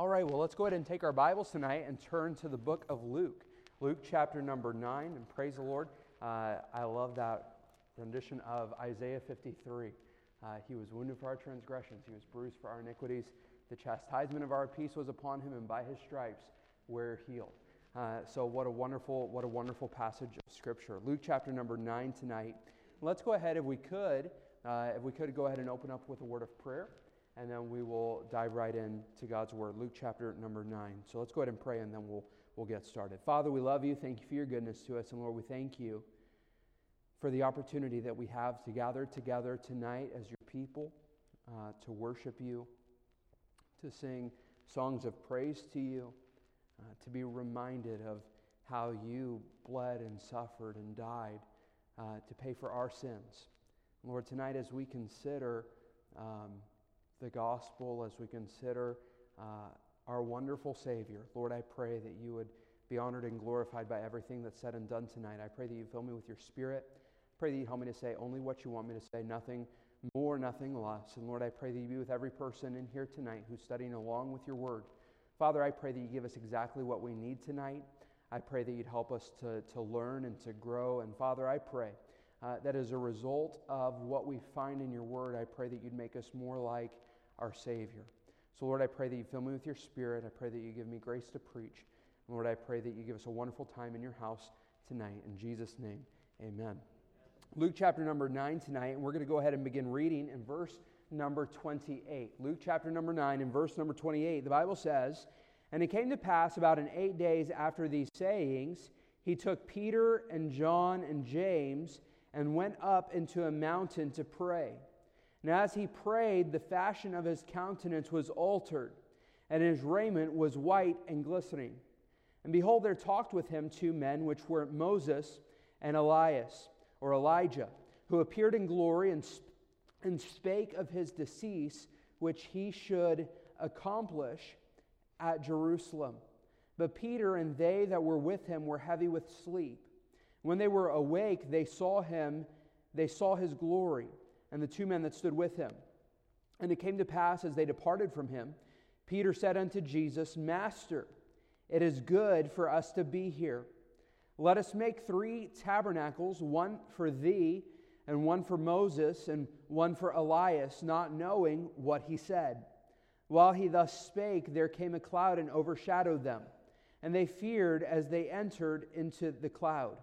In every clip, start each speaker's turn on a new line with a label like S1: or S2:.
S1: All right, well, let's go ahead and take our Bibles tonight and turn to the book of Luke. Luke chapter number 9, and praise the Lord. Uh, I love that rendition of Isaiah 53. Uh, he was wounded for our transgressions, he was bruised for our iniquities. The chastisement of our peace was upon him, and by his stripes we're healed. Uh, so, what a wonderful, what a wonderful passage of Scripture. Luke chapter number 9 tonight. Let's go ahead, if we could, uh, if we could go ahead and open up with a word of prayer and then we will dive right into God's Word. Luke chapter number 9. So let's go ahead and pray, and then we'll, we'll get started. Father, we love you. Thank you for your goodness to us. And Lord, we thank you for the opportunity that we have to gather together tonight as your people, uh, to worship you, to sing songs of praise to you, uh, to be reminded of how you bled and suffered and died uh, to pay for our sins. Lord, tonight as we consider um, the gospel, as we consider uh, our wonderful Savior, Lord, I pray that you would be honored and glorified by everything that's said and done tonight. I pray that you fill me with your spirit. I pray that you help me to say only what you want me to say, nothing more, nothing less. And Lord, I pray that you be with every person in here tonight who's studying along with your word. Father, I pray that you give us exactly what we need tonight. I pray that you'd help us to, to learn and to grow. And Father, I pray uh, that as a result of what we find in your word, I pray that you'd make us more like our Savior. So, Lord, I pray that you fill me with your Spirit. I pray that you give me grace to preach. Lord, I pray that you give us a wonderful time in your house tonight. In Jesus' name, amen. Luke chapter number 9 tonight, and we're going to go ahead and begin reading in verse number 28. Luke chapter number 9 and verse number 28, the Bible says, And it came to pass about in eight days after these sayings, he took Peter and John and James and went up into a mountain to pray. And as he prayed, the fashion of his countenance was altered, and his raiment was white and glistening. And behold, there talked with him two men, which were Moses and Elias, or Elijah, who appeared in glory and, sp- and spake of his decease, which he should accomplish at Jerusalem. But Peter and they that were with him were heavy with sleep. When they were awake, they saw him, they saw his glory and the two men that stood with him. And it came to pass as they departed from him, Peter said unto Jesus, Master, it is good for us to be here. Let us make three tabernacles, one for thee, and one for Moses, and one for Elias, not knowing what he said. While he thus spake, there came a cloud and overshadowed them. And they feared as they entered into the cloud.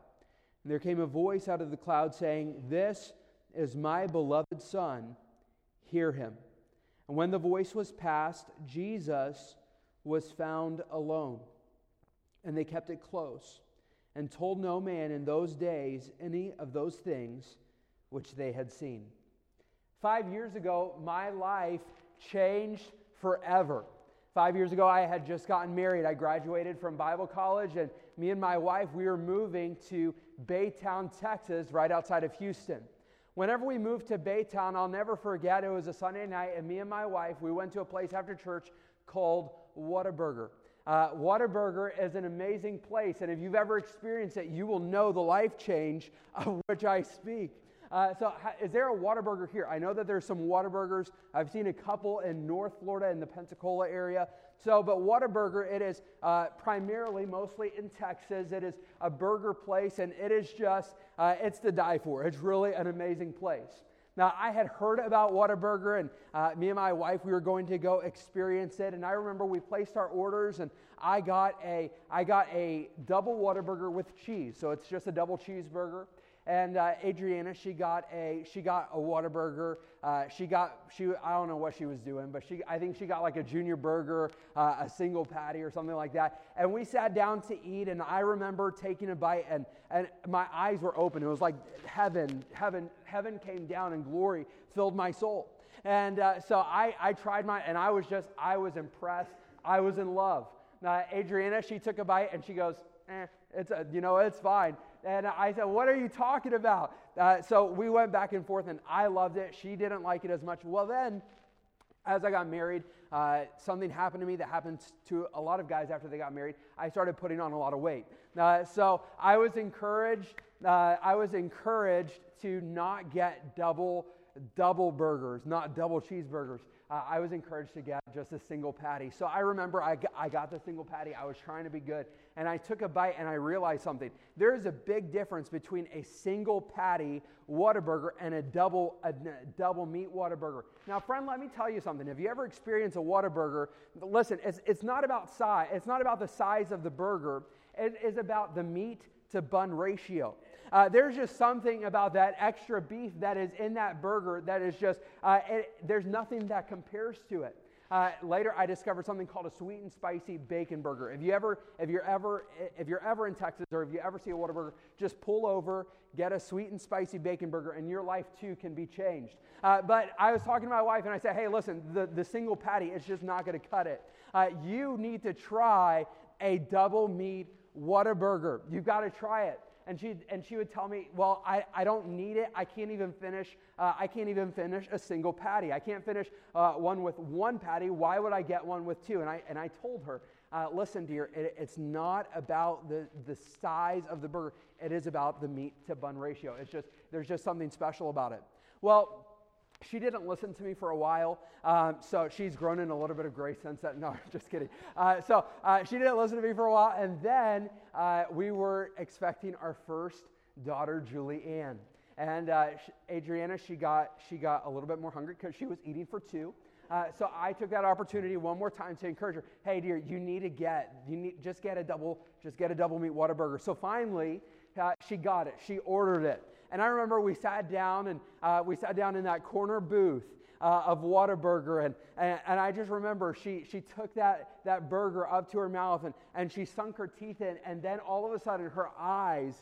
S1: And there came a voice out of the cloud saying, This is my beloved Son, hear him. And when the voice was past, Jesus was found alone. And they kept it close, and told no man in those days any of those things which they had seen. Five years ago, my life changed forever. Five years ago, I had just gotten married. I graduated from Bible college, and me and my wife, we were moving to Baytown, Texas, right outside of Houston. Whenever we moved to Baytown, I'll never forget, it was a Sunday night, and me and my wife, we went to a place after church called Whataburger. Uh, Whataburger is an amazing place, and if you've ever experienced it, you will know the life change of which I speak. Uh, so, is there a Whataburger here? I know that there's some Whataburgers. I've seen a couple in North Florida in the Pensacola area. So, but Whataburger, it is uh, primarily, mostly in Texas. It is a burger place, and it is just, uh, it's to die for. It's really an amazing place. Now, I had heard about Whataburger, and uh, me and my wife, we were going to go experience it. And I remember we placed our orders, and I got a, I got a double Whataburger with cheese. So it's just a double cheeseburger and uh, Adriana, she got a she got a Whataburger. Uh, she got she I don't know what she was doing, but she I think she got like a junior burger, uh, a single patty or something like that. And we sat down to eat, and I remember taking a bite, and and my eyes were open. It was like heaven, heaven, heaven came down, and glory filled my soul. And uh, so I I tried my and I was just I was impressed. I was in love. Now Adriana, she took a bite and she goes, eh, it's a, you know it's fine. And I said, What are you talking about? Uh, so we went back and forth, and I loved it. She didn't like it as much. Well, then, as I got married, uh, something happened to me that happened to a lot of guys after they got married. I started putting on a lot of weight. Uh, so I was encouraged. Uh, I was encouraged to not get double double burgers, not double cheeseburgers. uh, I was encouraged to get just a single patty. So I remember I got, I got the single patty. I was trying to be good. And I took a bite and I realized something. There is a big difference between a single patty Whataburger and a double, a, a double meat Whataburger. Now, friend, let me tell you something. Have you ever experienced a Whataburger? Listen, it's, it's not about size. It's not about the size of the burger. It is about the meat to bun ratio. Uh, there's just something about that extra beef that is in that burger that is just, uh, it, there's nothing that compares to it. Uh, later, I discovered something called a sweet and spicy bacon burger. If you ever, if you're ever, if you're ever in Texas or if you ever see a Whataburger, just pull over, get a sweet and spicy bacon burger, and your life too can be changed. Uh, but I was talking to my wife and I said, "Hey, listen, the, the single patty is just not going to cut it. Uh, you need to try a double meat Whataburger. You've got to try it." and she and she would tell me, "Well, I, I don't need it. I can't even finish. Uh, I can't even finish a single patty. I can't finish uh, one with one patty. Why would I get one with two? And I and I told her, uh, "Listen, dear, it, it's not about the the size of the burger. It is about the meat to bun ratio. It's just there's just something special about it." Well, she didn't listen to me for a while, um, so she's grown in a little bit of grace since then. No, just kidding. Uh, so uh, she didn't listen to me for a while, and then uh, we were expecting our first daughter, Julie Ann. And uh, Adriana, she got, she got a little bit more hungry because she was eating for two. Uh, so I took that opportunity one more time to encourage her. Hey, dear, you need to get, you need just get a double, just get a double meat Whataburger. So finally, uh, she got it. She ordered it. And I remember we sat down and uh, we sat down in that corner booth uh, of Whataburger. And, and, and, I just remember she, she took that, that burger up to her mouth and, and she sunk her teeth in. And then all of a sudden, her eyes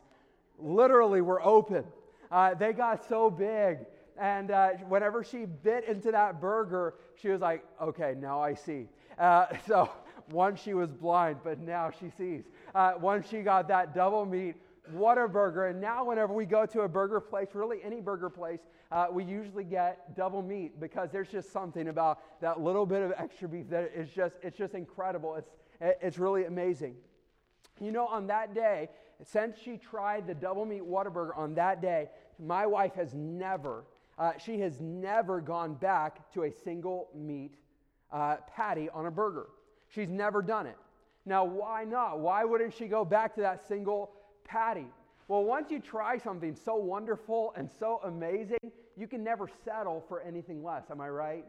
S1: literally were open. Uh, they got so big. And uh, whenever she bit into that burger, she was like, okay, now I see. Uh, so once she was blind, but now she sees. Uh, once she got that double meat, Whataburger. And now, whenever we go to a burger place, really any burger place, uh, we usually get double meat because there's just something about that little bit of extra beef that is just, it's just incredible. It's, it's really amazing. You know, on that day, since she tried the double meat Whataburger on that day, my wife has never, uh, she has never gone back to a single meat uh, patty on a burger. She's never done it. Now, why not? Why wouldn't she go back to that single patty. Well, once you try something so wonderful and so amazing, you can never settle for anything less. Am I right?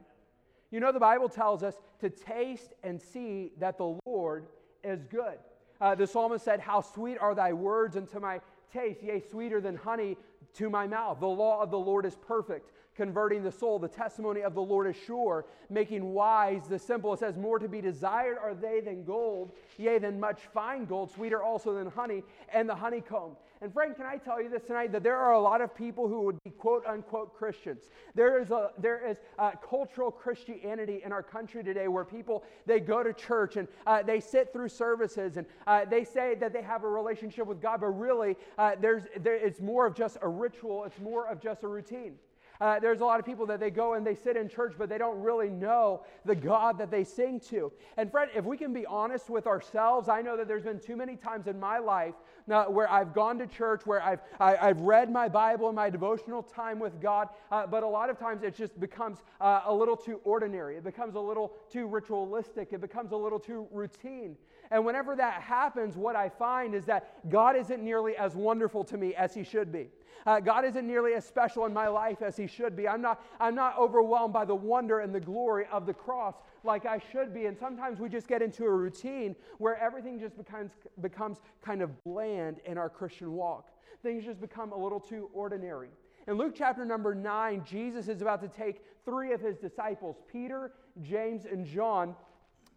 S1: You know, the Bible tells us to taste and see that the Lord is good. Uh, the psalmist said, How sweet are thy words unto my taste, yea, sweeter than honey to my mouth. The law of the Lord is perfect, converting the soul. The testimony of the Lord is sure, making wise the simple. It says, More to be desired are they than gold, yea, than much fine gold, sweeter also than honey and the honeycomb. And friend, can I tell you this tonight that there are a lot of people who would be quote unquote Christians. There is a there is a cultural Christianity in our country today where people they go to church and uh, they sit through services and uh, they say that they have a relationship with God, but really uh, there's there, it's more of just a ritual. It's more of just a routine. Uh, there's a lot of people that they go and they sit in church, but they don't really know the God that they sing to. And friend, if we can be honest with ourselves, I know that there's been too many times in my life now, where I've gone to church, where I've, I, have i have read my Bible and my devotional time with God, uh, but a lot of times it just becomes uh, a little too ordinary. It becomes a little too ritualistic. It becomes a little too routine. And whenever that happens, what I find is that God isn't nearly as wonderful to me as He should be. Uh, God isn't nearly as special in my life as He should be. I'm not, I'm not overwhelmed by the wonder and the glory of the cross like I should be. And sometimes we just get into a routine where everything just becomes, becomes kind of bland in our Christian walk. Things just become a little too ordinary. In Luke chapter number 9, Jesus is about to take three of his disciples, Peter, James, and John,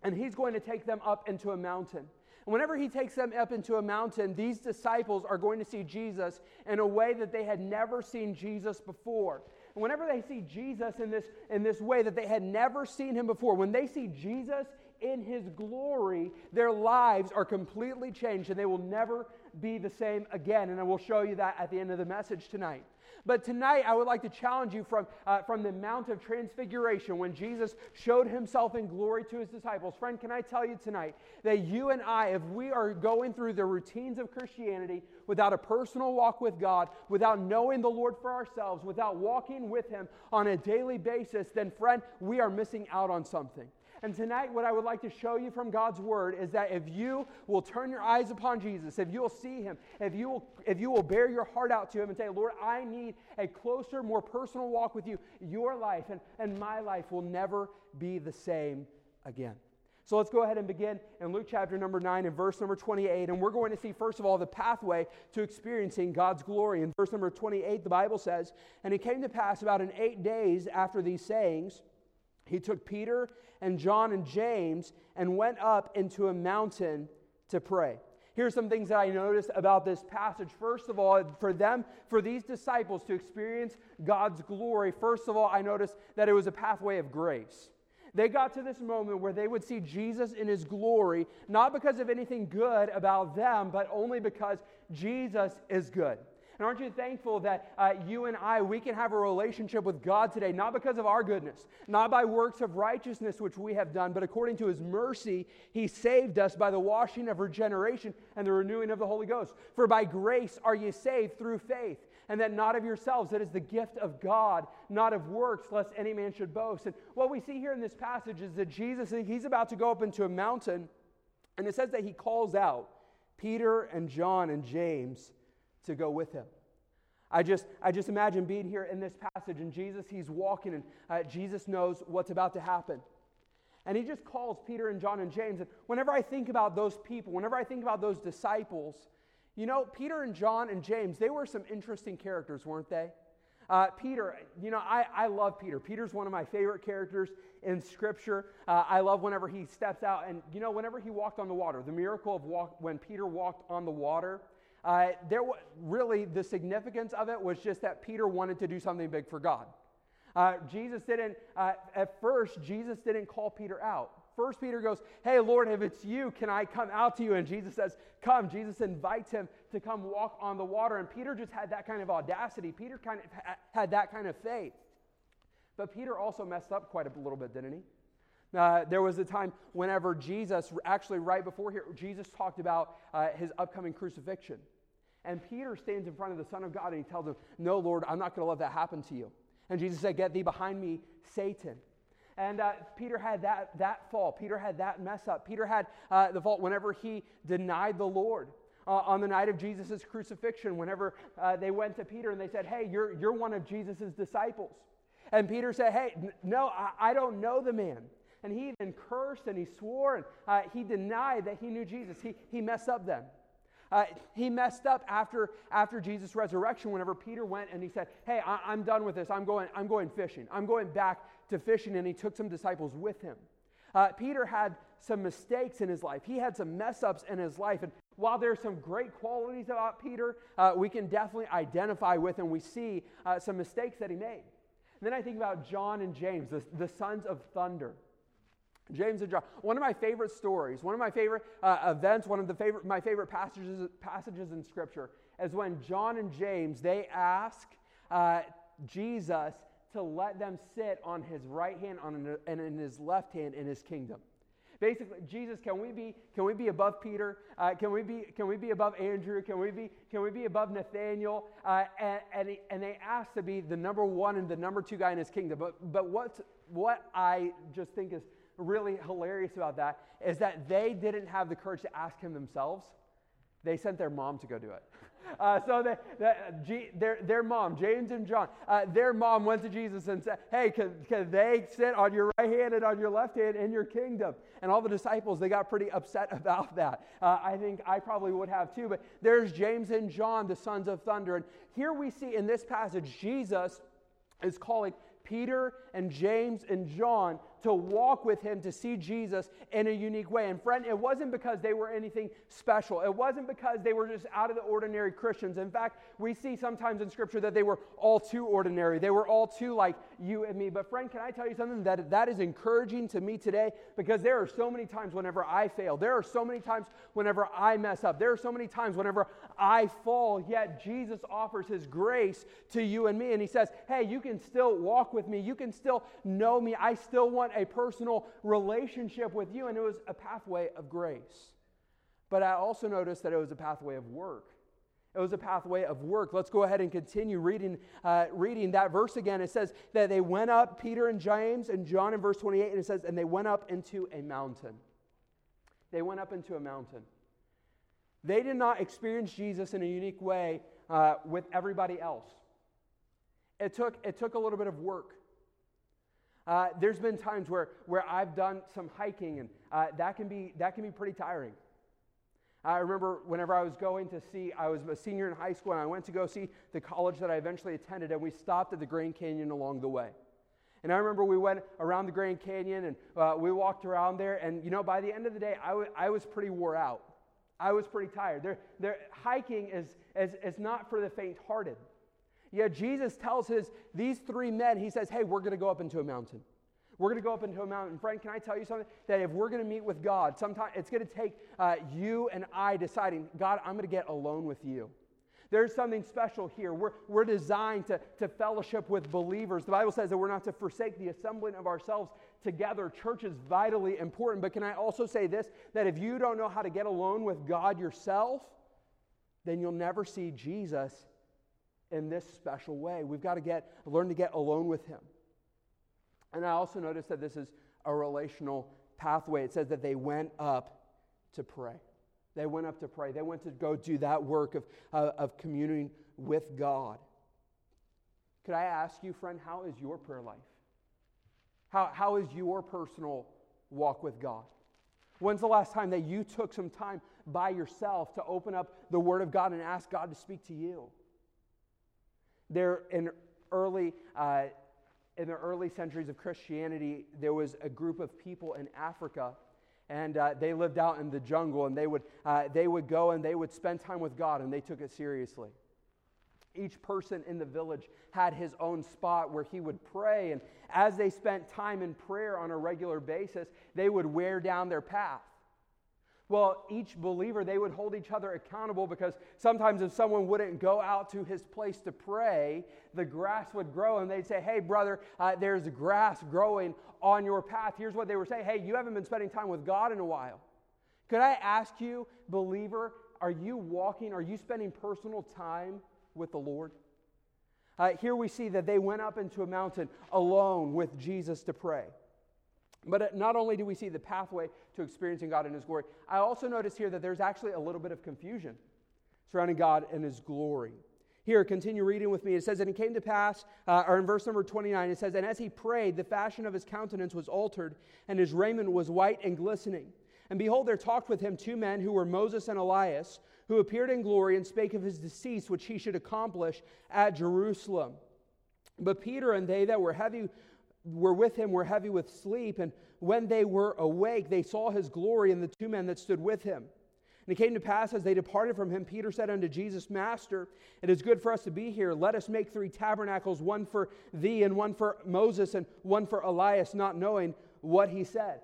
S1: and he's going to take them up into a mountain. Whenever he takes them up into a mountain, these disciples are going to see Jesus in a way that they had never seen Jesus before. And whenever they see Jesus in this, in this way that they had never seen him before, when they see Jesus in his glory, their lives are completely changed and they will never be the same again. And I will show you that at the end of the message tonight. But tonight, I would like to challenge you from, uh, from the Mount of Transfiguration when Jesus showed himself in glory to his disciples. Friend, can I tell you tonight that you and I, if we are going through the routines of Christianity without a personal walk with God, without knowing the Lord for ourselves, without walking with him on a daily basis, then, friend, we are missing out on something. And tonight, what I would like to show you from God's word is that if you will turn your eyes upon Jesus, if you will see him, if you will, if you will bear your heart out to him and say, Lord, I need a closer, more personal walk with you, your life and, and my life will never be the same again. So let's go ahead and begin in Luke chapter number 9 and verse number 28. And we're going to see, first of all, the pathway to experiencing God's glory. In verse number 28, the Bible says, And it came to pass about in eight days after these sayings, he took Peter and John and James and went up into a mountain to pray. Here's some things that I noticed about this passage. First of all, for them, for these disciples to experience God's glory, first of all, I noticed that it was a pathway of grace. They got to this moment where they would see Jesus in his glory, not because of anything good about them, but only because Jesus is good. And aren't you thankful that uh, you and I, we can have a relationship with God today, not because of our goodness, not by works of righteousness which we have done, but according to his mercy, he saved us by the washing of regeneration and the renewing of the Holy Ghost. For by grace are ye saved through faith, and that not of yourselves, that is the gift of God, not of works, lest any man should boast. And what we see here in this passage is that Jesus, he's about to go up into a mountain, and it says that he calls out Peter and John and James to go with him. I just, I just imagine being here in this passage and Jesus, he's walking and uh, Jesus knows what's about to happen. And he just calls Peter and John and James. And whenever I think about those people, whenever I think about those disciples, you know, Peter and John and James, they were some interesting characters, weren't they? Uh, Peter, you know, I, I love Peter. Peter's one of my favorite characters in Scripture. Uh, I love whenever he steps out and, you know, whenever he walked on the water, the miracle of walk, when Peter walked on the water. Uh, there w- really, the significance of it was just that Peter wanted to do something big for God. Uh, Jesus didn't, uh, at first, Jesus didn't call Peter out. First, Peter goes, Hey, Lord, if it's you, can I come out to you? And Jesus says, Come. Jesus invites him to come walk on the water. And Peter just had that kind of audacity. Peter kind of ha- had that kind of faith. But Peter also messed up quite a little bit, didn't he? Uh, there was a time whenever Jesus, actually right before here, Jesus talked about uh, his upcoming crucifixion. And Peter stands in front of the Son of God and he tells him, No, Lord, I'm not going to let that happen to you. And Jesus said, Get thee behind me, Satan. And uh, Peter had that, that fall. Peter had that mess up. Peter had uh, the fault whenever he denied the Lord. Uh, on the night of Jesus' crucifixion, whenever uh, they went to Peter and they said, Hey, you're, you're one of Jesus' disciples. And Peter said, Hey, n- no, I, I don't know the man and he even cursed and he swore and uh, he denied that he knew Jesus. He, he messed up then. Uh, he messed up after, after Jesus' resurrection whenever Peter went and he said, Hey, I, am done with this. I'm going, I'm going fishing. I'm going back to fishing. And he took some disciples with him. Uh, Peter had some mistakes in his life. He had some mess ups in his life. And while there's some great qualities about Peter, uh, we can definitely identify with and we see uh, some mistakes that he made. And then I think about John and James, the, the sons of thunder. James and John. One of my favorite stories, one of my favorite uh, events, one of the favorite, my favorite passages, passages in Scripture is when John and James, they ask uh, Jesus to let them sit on his right hand on, and in his left hand in his kingdom. Basically, Jesus, can we be, can we be above Peter? Uh, can, we be, can we be above Andrew? Can we be, can we be above Nathaniel? Uh, and, and, he, and, they ask to be the number one and the number two guy in his kingdom. But, but what's, what I just think is really hilarious about that is that they didn't have the courage to ask him themselves. They sent their mom to go do it. Uh, so they, they, their, their mom, James and John, uh, their mom went to Jesus and said, Hey, can, can they sit on your right hand and on your left hand in your kingdom? And all the disciples, they got pretty upset about that. Uh, I think I probably would have too. But there's James and John, the sons of thunder. And here we see in this passage, Jesus is calling Peter and James and John to walk with him, to see Jesus in a unique way. And friend, it wasn't because they were anything special. It wasn't because they were just out of the ordinary Christians. In fact, we see sometimes in Scripture that they were all too ordinary. They were all too like you and me. But friend, can I tell you something that that is encouraging to me today? Because there are so many times whenever I fail. There are so many times whenever I mess up. There are so many times whenever I fall. Yet Jesus offers His grace to you and me, and He says, "Hey, you can still walk with me. You can still know me. I still want a personal relationship with you." And it was a pathway of grace. But I also noticed that it was a pathway of work. It was a pathway of work. Let's go ahead and continue reading, uh, reading that verse again. It says that they went up, Peter and James and John in verse 28, and it says, and they went up into a mountain. They went up into a mountain. They did not experience Jesus in a unique way uh, with everybody else. It took, it took a little bit of work. Uh, there's been times where, where I've done some hiking, and uh, that, can be, that can be pretty tiring. I remember whenever I was going to see, I was a senior in high school, and I went to go see the college that I eventually attended, and we stopped at the Grand Canyon along the way. And I remember we went around the Grand Canyon and uh, we walked around there. And, you know, by the end of the day, I, w- I was pretty wore out. I was pretty tired. They're, they're, hiking is, is, is not for the faint hearted. Yet Jesus tells his, these three men, he says, hey, we're going to go up into a mountain. We're going to go up into a mountain. Friend, can I tell you something? That if we're going to meet with God, sometimes it's going to take uh, you and I deciding, God, I'm going to get alone with you. There's something special here. We're, we're designed to, to fellowship with believers. The Bible says that we're not to forsake the assembling of ourselves together. Church is vitally important. But can I also say this that if you don't know how to get alone with God yourself, then you'll never see Jesus in this special way. We've got to get learn to get alone with him. And I also notice that this is a relational pathway. It says that they went up to pray. They went up to pray. They went to go do that work of, uh, of communing with God. Could I ask you, friend, how is your prayer life? How, how is your personal walk with God? When's the last time that you took some time by yourself to open up the Word of God and ask God to speak to you? There, in early, uh, in the early centuries of Christianity, there was a group of people in Africa and uh, they lived out in the jungle and they would, uh, they would go and they would spend time with god and they took it seriously. Each person in the village had his own spot where he would pray and as they spent time in prayer on a regular basis they would wear down their path well, each believer, they would hold each other accountable because sometimes if someone wouldn't go out to his place to pray, the grass would grow and they'd say, Hey, brother, uh, there's grass growing on your path. Here's what they were saying Hey, you haven't been spending time with God in a while. Could I ask you, believer, are you walking, are you spending personal time with the Lord? Uh, here we see that they went up into a mountain alone with Jesus to pray. But uh, not only do we see the pathway to experiencing God in His glory, I also notice here that there's actually a little bit of confusion surrounding God and His glory. Here, continue reading with me. It says, And it came to pass, uh, or in verse number 29, it says, And as he prayed, the fashion of his countenance was altered, and his raiment was white and glistening. And behold, there talked with him two men who were Moses and Elias, who appeared in glory and spake of his decease, which he should accomplish at Jerusalem. But Peter and they that were heavy were with him were heavy with sleep, and when they were awake, they saw his glory and the two men that stood with him. And it came to pass as they departed from him, Peter said unto Jesus, Master, it is good for us to be here. Let us make three tabernacles, one for thee, and one for Moses, and one for Elias, not knowing what he said.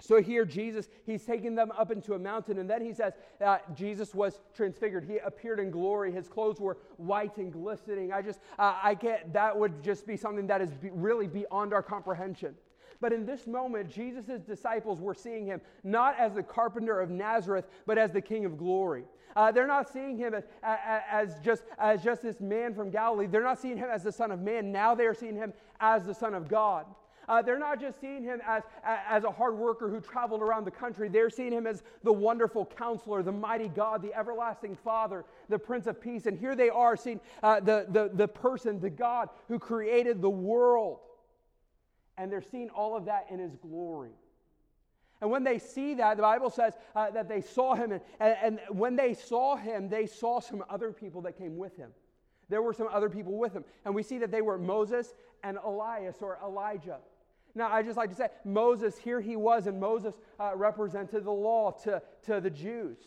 S1: So here, Jesus, he's taking them up into a mountain, and then he says uh, Jesus was transfigured. He appeared in glory. His clothes were white and glistening. I just, uh, I can't, that would just be something that is be, really beyond our comprehension. But in this moment, Jesus' disciples were seeing him not as the carpenter of Nazareth, but as the King of glory. Uh, they're not seeing him as, as, just, as just this man from Galilee. They're not seeing him as the Son of Man. Now they are seeing him as the Son of God. Uh, they're not just seeing him as, as a hard worker who traveled around the country. They're seeing him as the wonderful counselor, the mighty God, the everlasting Father, the Prince of Peace. And here they are seeing uh, the, the, the person, the God who created the world. And they're seeing all of that in his glory. And when they see that, the Bible says uh, that they saw him. And, and, and when they saw him, they saw some other people that came with him. There were some other people with him. And we see that they were Moses and Elias or Elijah. Now, I just like to say, Moses, here he was, and Moses uh, represented the law to, to the Jews.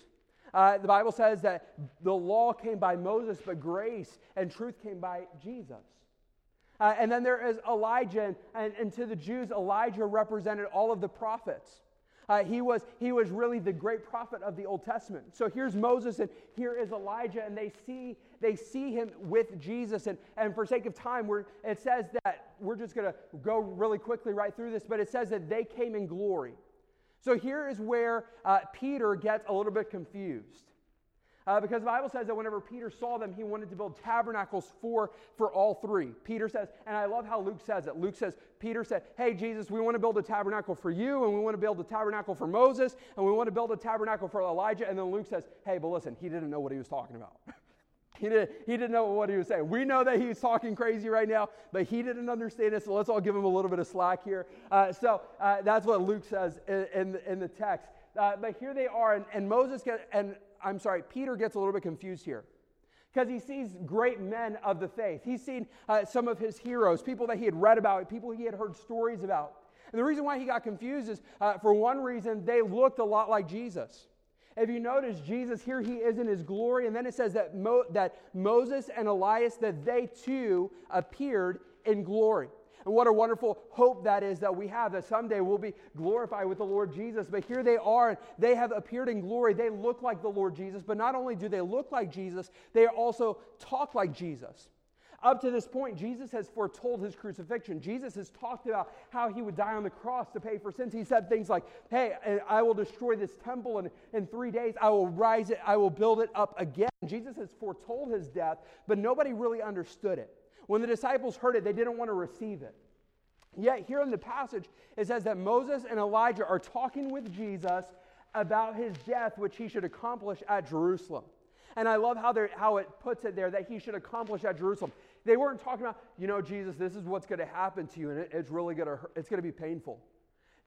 S1: Uh, the Bible says that the law came by Moses, but grace and truth came by Jesus. Uh, and then there is Elijah, and, and, and, to the Jews, Elijah represented all of the prophets. Uh, he, was, he was really the great prophet of the Old Testament. So here's Moses, and here is Elijah, and they see, they see him with Jesus. And, and for sake of time, we're, it says that we're just going to go really quickly right through this, but it says that they came in glory. So here is where uh, Peter gets a little bit confused. Uh, because the Bible says that whenever Peter saw them, he wanted to build tabernacles for, for all three. Peter says, and I love how Luke says it. Luke says, Peter said, Hey, Jesus, we want to build a tabernacle for you, and we want to build a tabernacle for Moses, and we want to build a tabernacle for Elijah. And then Luke says, Hey, but listen, he didn't know what he was talking about. he, didn't, he didn't know what he was saying. We know that he's talking crazy right now, but he didn't understand it, so let's all give him a little bit of slack here. Uh, so uh, that's what Luke says in, in, in the text. Uh, but here they are, and, and Moses get, and I'm sorry, Peter gets a little bit confused here because he sees great men of the faith. He's seen uh, some of his heroes, people that he had read about, people he had heard stories about. And the reason why he got confused is uh, for one reason, they looked a lot like Jesus. If you notice, Jesus, here he is in his glory, and then it says that, Mo- that Moses and Elias, that they too appeared in glory. And what a wonderful hope that is that we have that someday we'll be glorified with the Lord Jesus. But here they are, and they have appeared in glory. They look like the Lord Jesus, but not only do they look like Jesus, they also talk like Jesus. Up to this point, Jesus has foretold his crucifixion. Jesus has talked about how he would die on the cross to pay for sins. He said things like, Hey, I will destroy this temple, and in three days I will rise it, I will build it up again. Jesus has foretold his death, but nobody really understood it. When the disciples heard it, they didn't want to receive it. Yet, here in the passage, it says that Moses and Elijah are talking with Jesus about his death, which he should accomplish at Jerusalem. And I love how, how it puts it there that he should accomplish at Jerusalem. They weren't talking about, you know, Jesus, this is what's going to happen to you, and it, it's really going to it's going to be painful.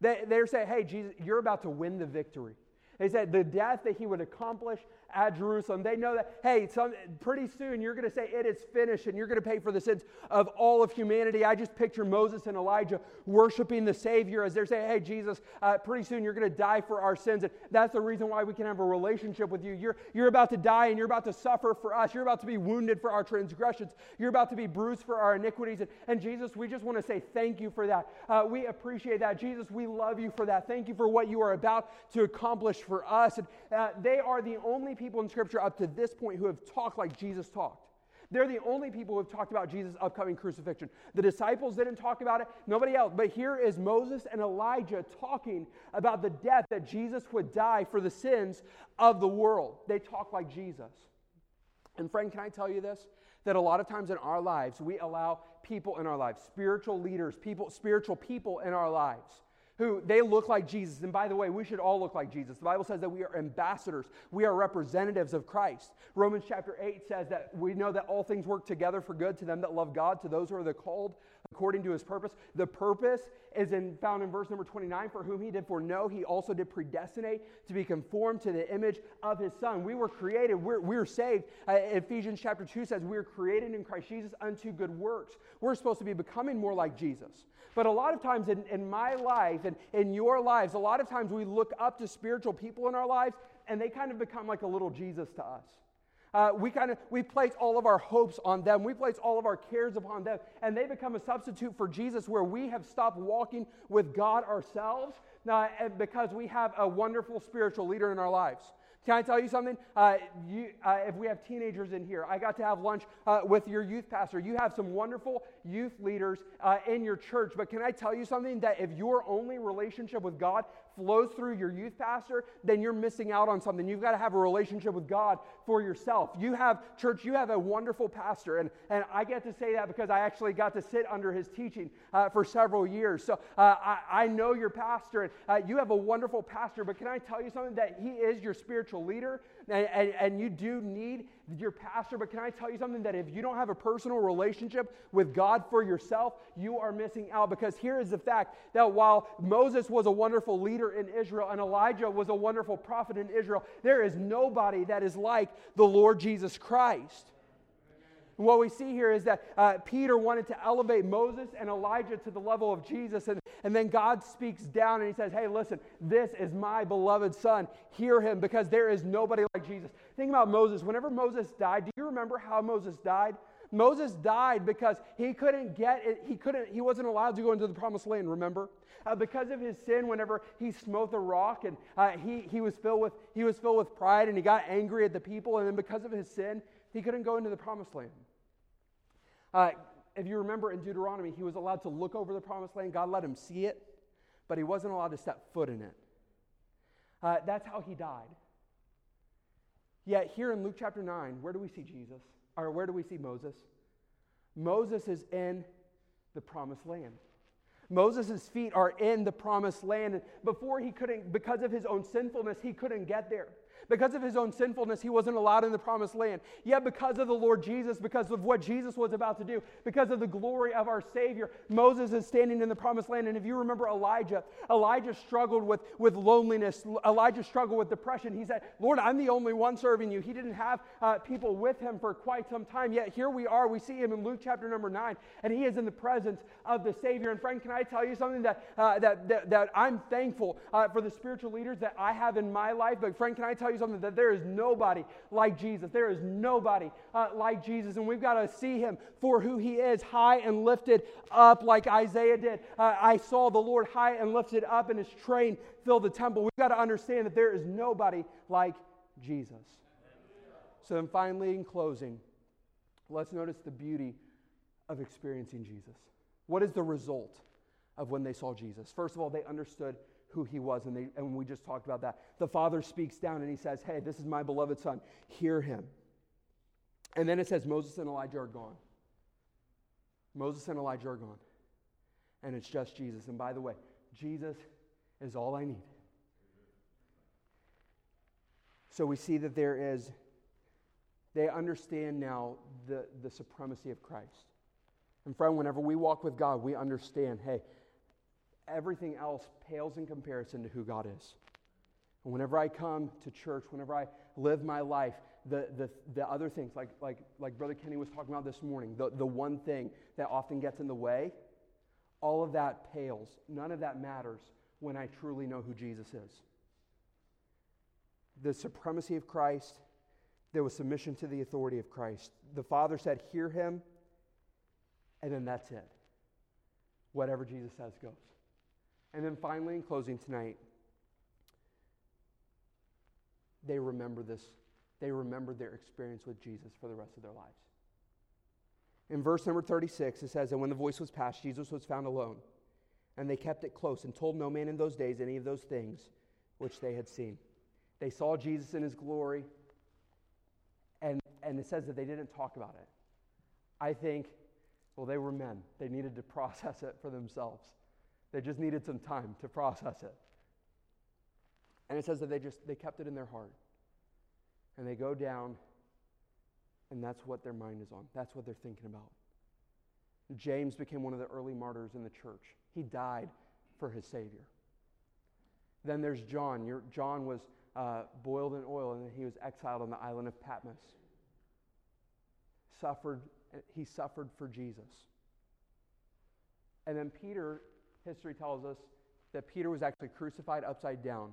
S1: They, they're saying, hey, Jesus, you're about to win the victory. They said the death that he would accomplish at Jerusalem. They know that, hey, some, pretty soon you're going to say it is finished and you're going to pay for the sins of all of humanity. I just picture Moses and Elijah worshiping the Savior as they're saying, hey, Jesus, uh, pretty soon you're going to die for our sins. And that's the reason why we can have a relationship with you. You're, you're about to die and you're about to suffer for us. You're about to be wounded for our transgressions. You're about to be bruised for our iniquities. And, and Jesus, we just want to say thank you for that. Uh, we appreciate that. Jesus, we love you for that. Thank you for what you are about to accomplish for us. And uh, they are the only people people in Scripture up to this point who have talked like Jesus talked. They're the only people who have talked about Jesus' upcoming crucifixion. The disciples didn't talk about it, nobody else. But here is Moses and Elijah talking about the death that Jesus would die for the sins of the world. They talk like Jesus. And, friend, can I tell you this? That a lot of times in our lives, we allow people in our lives, spiritual leaders, people, spiritual people in our lives, who they look like Jesus. And by the way, we should all look like Jesus. The Bible says that we are ambassadors, we are representatives of Christ. Romans chapter 8 says that we know that all things work together for good to them that love God, to those who are the called according to his purpose. The purpose is in, found in verse number 29 for whom he did foreknow, he also did predestinate to be conformed to the image of his son. We were created, we're, we're saved. Uh, Ephesians chapter 2 says we are created in Christ Jesus unto good works. We're supposed to be becoming more like Jesus. But a lot of times in, in my life and in your lives, a lot of times we look up to spiritual people in our lives and they kind of become like a little Jesus to us. Uh, we kind of we place all of our hopes on them we place all of our cares upon them and they become a substitute for jesus where we have stopped walking with god ourselves uh, because we have a wonderful spiritual leader in our lives can I tell you something? Uh, you, uh, if we have teenagers in here, I got to have lunch uh, with your youth pastor. You have some wonderful youth leaders uh, in your church. But can I tell you something? That if your only relationship with God flows through your youth pastor, then you're missing out on something. You've got to have a relationship with God for yourself. You have, church, you have a wonderful pastor. And, and I get to say that because I actually got to sit under his teaching uh, for several years. So uh, I, I, know your pastor, and uh, you have a wonderful pastor. But can I tell you something? That he is your spiritual leader, and, and, and you do need your pastor. But can I tell you something? That if you don't have a personal relationship with God for yourself, you are missing out. Because here is the fact that while Moses was a wonderful leader in Israel and Elijah was a wonderful prophet in Israel, there is nobody that is like the Lord Jesus Christ. And what we see here is that uh, Peter wanted to elevate Moses and Elijah to the level of Jesus. And, and then God speaks down and he says, Hey, listen, this is my beloved son. Hear him because there is nobody like Jesus. Think about Moses. Whenever Moses died, do you remember how Moses died? Moses died because he couldn't get it, he couldn't, he wasn't allowed to go into the promised land, remember? Uh, because of his sin, whenever he smote the rock and uh, he, he, was filled with, he was filled with pride and he got angry at the people, and then because of his sin, he couldn't go into the promised land. Uh, if you remember in Deuteronomy, he was allowed to look over the promised land. God let him see it, but he wasn't allowed to step foot in it. Uh, that's how he died. Yet here in Luke chapter 9, where do we see Jesus? Or where do we see Moses? Moses is in the promised land. Moses' feet are in the promised land. And before he couldn't, because of his own sinfulness, he couldn't get there. Because of his own sinfulness, he wasn't allowed in the promised land. Yet, because of the Lord Jesus, because of what Jesus was about to do, because of the glory of our Savior, Moses is standing in the promised land. And if you remember Elijah, Elijah struggled with, with loneliness. Elijah struggled with depression. He said, Lord, I'm the only one serving you. He didn't have uh, people with him for quite some time. Yet, here we are. We see him in Luke chapter number 9, and he is in the presence of the Savior. And, friend, can I tell you something that, uh, that, that, that, I'm thankful uh, for the spiritual leaders that I have in my life? But, friend, can I tell you? You something that there is nobody like Jesus. There is nobody uh, like Jesus. And we've got to see him for who he is, high and lifted up, like Isaiah did. Uh, I saw the Lord high and lifted up, and his train filled the temple. We've got to understand that there is nobody like Jesus. So then, finally, in closing, let's notice the beauty of experiencing Jesus. What is the result of when they saw Jesus? First of all, they understood who he was. And, they, and we just talked about that. The father speaks down and he says, Hey, this is my beloved son. Hear him. And then it says, Moses and Elijah are gone. Moses and Elijah are gone. And it's just Jesus. And by the way, Jesus is all I need. So we see that there is, they understand now the, the supremacy of Christ. And friend, whenever we walk with God, we understand, hey, everything else pales in comparison to who God is. And whenever I come to church, whenever I live my life, the, the, the other things, like, like, like Brother Kenny was talking about this morning, the, the one thing that often gets in the way, all of that pales. None of that matters when I truly know who Jesus is. The supremacy of Christ, there was submission to the authority of Christ. The Father said, Hear him, and then that's it. Whatever Jesus says goes. And then finally, in closing tonight, they remember this. They remember their experience with Jesus for the rest of their lives. In verse number 36, it says, And when the voice was passed, Jesus was found alone. And they kept it close and told no man in those days any of those things which they had seen. They saw Jesus in his glory, and, and it says that they didn't talk about it. I think, well, they were men. They needed to process it for themselves. They just needed some time to process it. And it says that they just they kept it in their heart. And they go down and that's what their mind is on. That's what they're thinking about. James became one of the early martyrs in the church. He died for his Savior. Then there's John. Your, John was uh, boiled in oil and he was exiled on the island of Patmos. Suffered, he suffered for Jesus. And then Peter history tells us that Peter was actually crucified upside down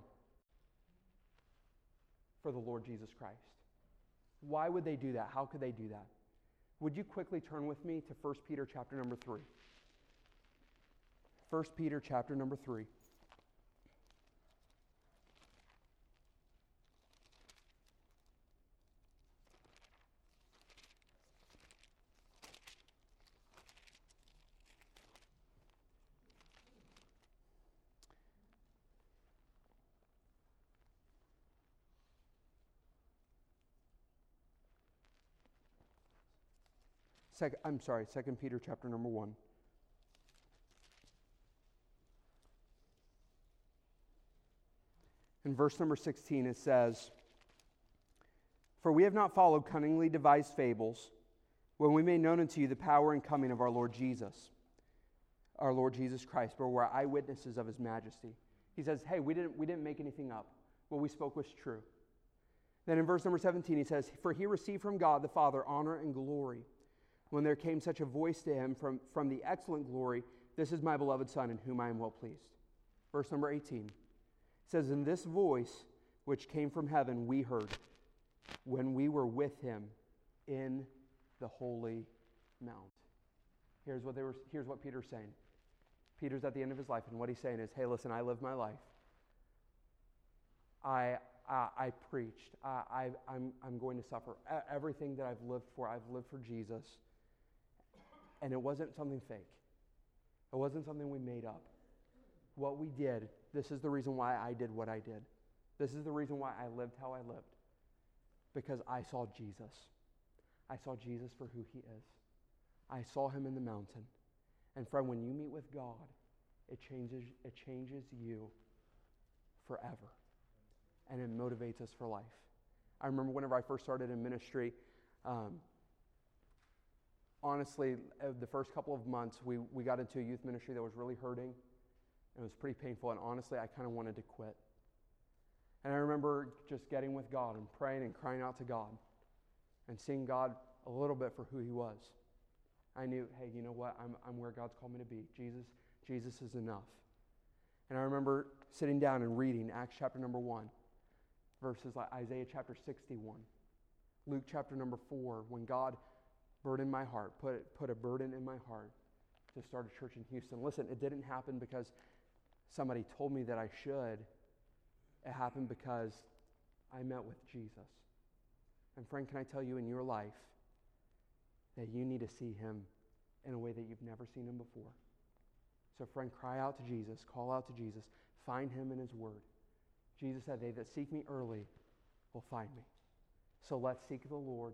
S1: for the Lord Jesus Christ. Why would they do that? How could they do that? Would you quickly turn with me to 1 Peter chapter number 3? 1 Peter chapter number 3. Second, I'm sorry, 2 Peter chapter number 1. In verse number 16, it says, For we have not followed cunningly devised fables when we made known unto you the power and coming of our Lord Jesus, our Lord Jesus Christ, but we're eyewitnesses of his majesty. He says, Hey, we didn't, we didn't make anything up. What we spoke was true. Then in verse number 17, he says, For he received from God the Father honor and glory when there came such a voice to him from, from the excellent glory, This is my beloved Son, in whom I am well pleased. Verse number 18 says, In this voice which came from heaven, we heard when we were with him in the holy mount. Here's what, they were, here's what Peter's saying. Peter's at the end of his life, and what he's saying is, Hey, listen, I live my life. I, I, I preached. I, I, I'm, I'm going to suffer. Everything that I've lived for, I've lived for Jesus. And it wasn't something fake, it wasn't something we made up. What we did, this is the reason why I did what I did. This is the reason why I lived how I lived. Because I saw Jesus. I saw Jesus for who he is. I saw him in the mountain. And friend, when you meet with God, it changes, it changes you forever. And it motivates us for life. I remember whenever I first started in ministry, um, honestly, uh, the first couple of months, we, we got into a youth ministry that was really hurting. It was pretty painful, and honestly, I kind of wanted to quit. And I remember just getting with God and praying and crying out to God and seeing God a little bit for who He was. I knew, hey, you know what? I'm, I'm where God's called me to be. Jesus, Jesus is enough. And I remember sitting down and reading Acts chapter number 1, verses like Isaiah chapter 61, Luke chapter number 4, when God burdened my heart, put, put a burden in my heart to start a church in Houston. Listen, it didn't happen because somebody told me that I should. It happened because I met with Jesus. And friend, can I tell you in your life that you need to see him in a way that you've never seen him before? So, friend, cry out to Jesus, call out to Jesus, find him in his word. Jesus said, They that seek me early will find me. So let's seek the Lord.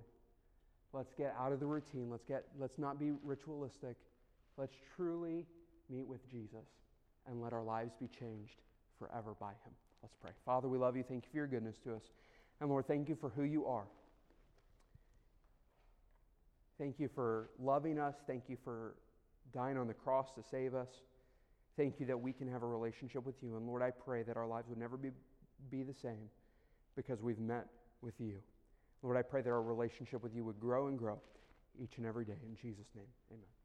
S1: Let's get out of the routine. Let's, get, let's not be ritualistic. Let's truly meet with Jesus and let our lives be changed forever by him. Let's pray. Father, we love you. Thank you for your goodness to us. And Lord, thank you for who you are. Thank you for loving us. Thank you for dying on the cross to save us. Thank you that we can have a relationship with you. And Lord, I pray that our lives would never be, be the same because we've met with you. Lord, I pray that our relationship with you would grow and grow each and every day. In Jesus' name, amen.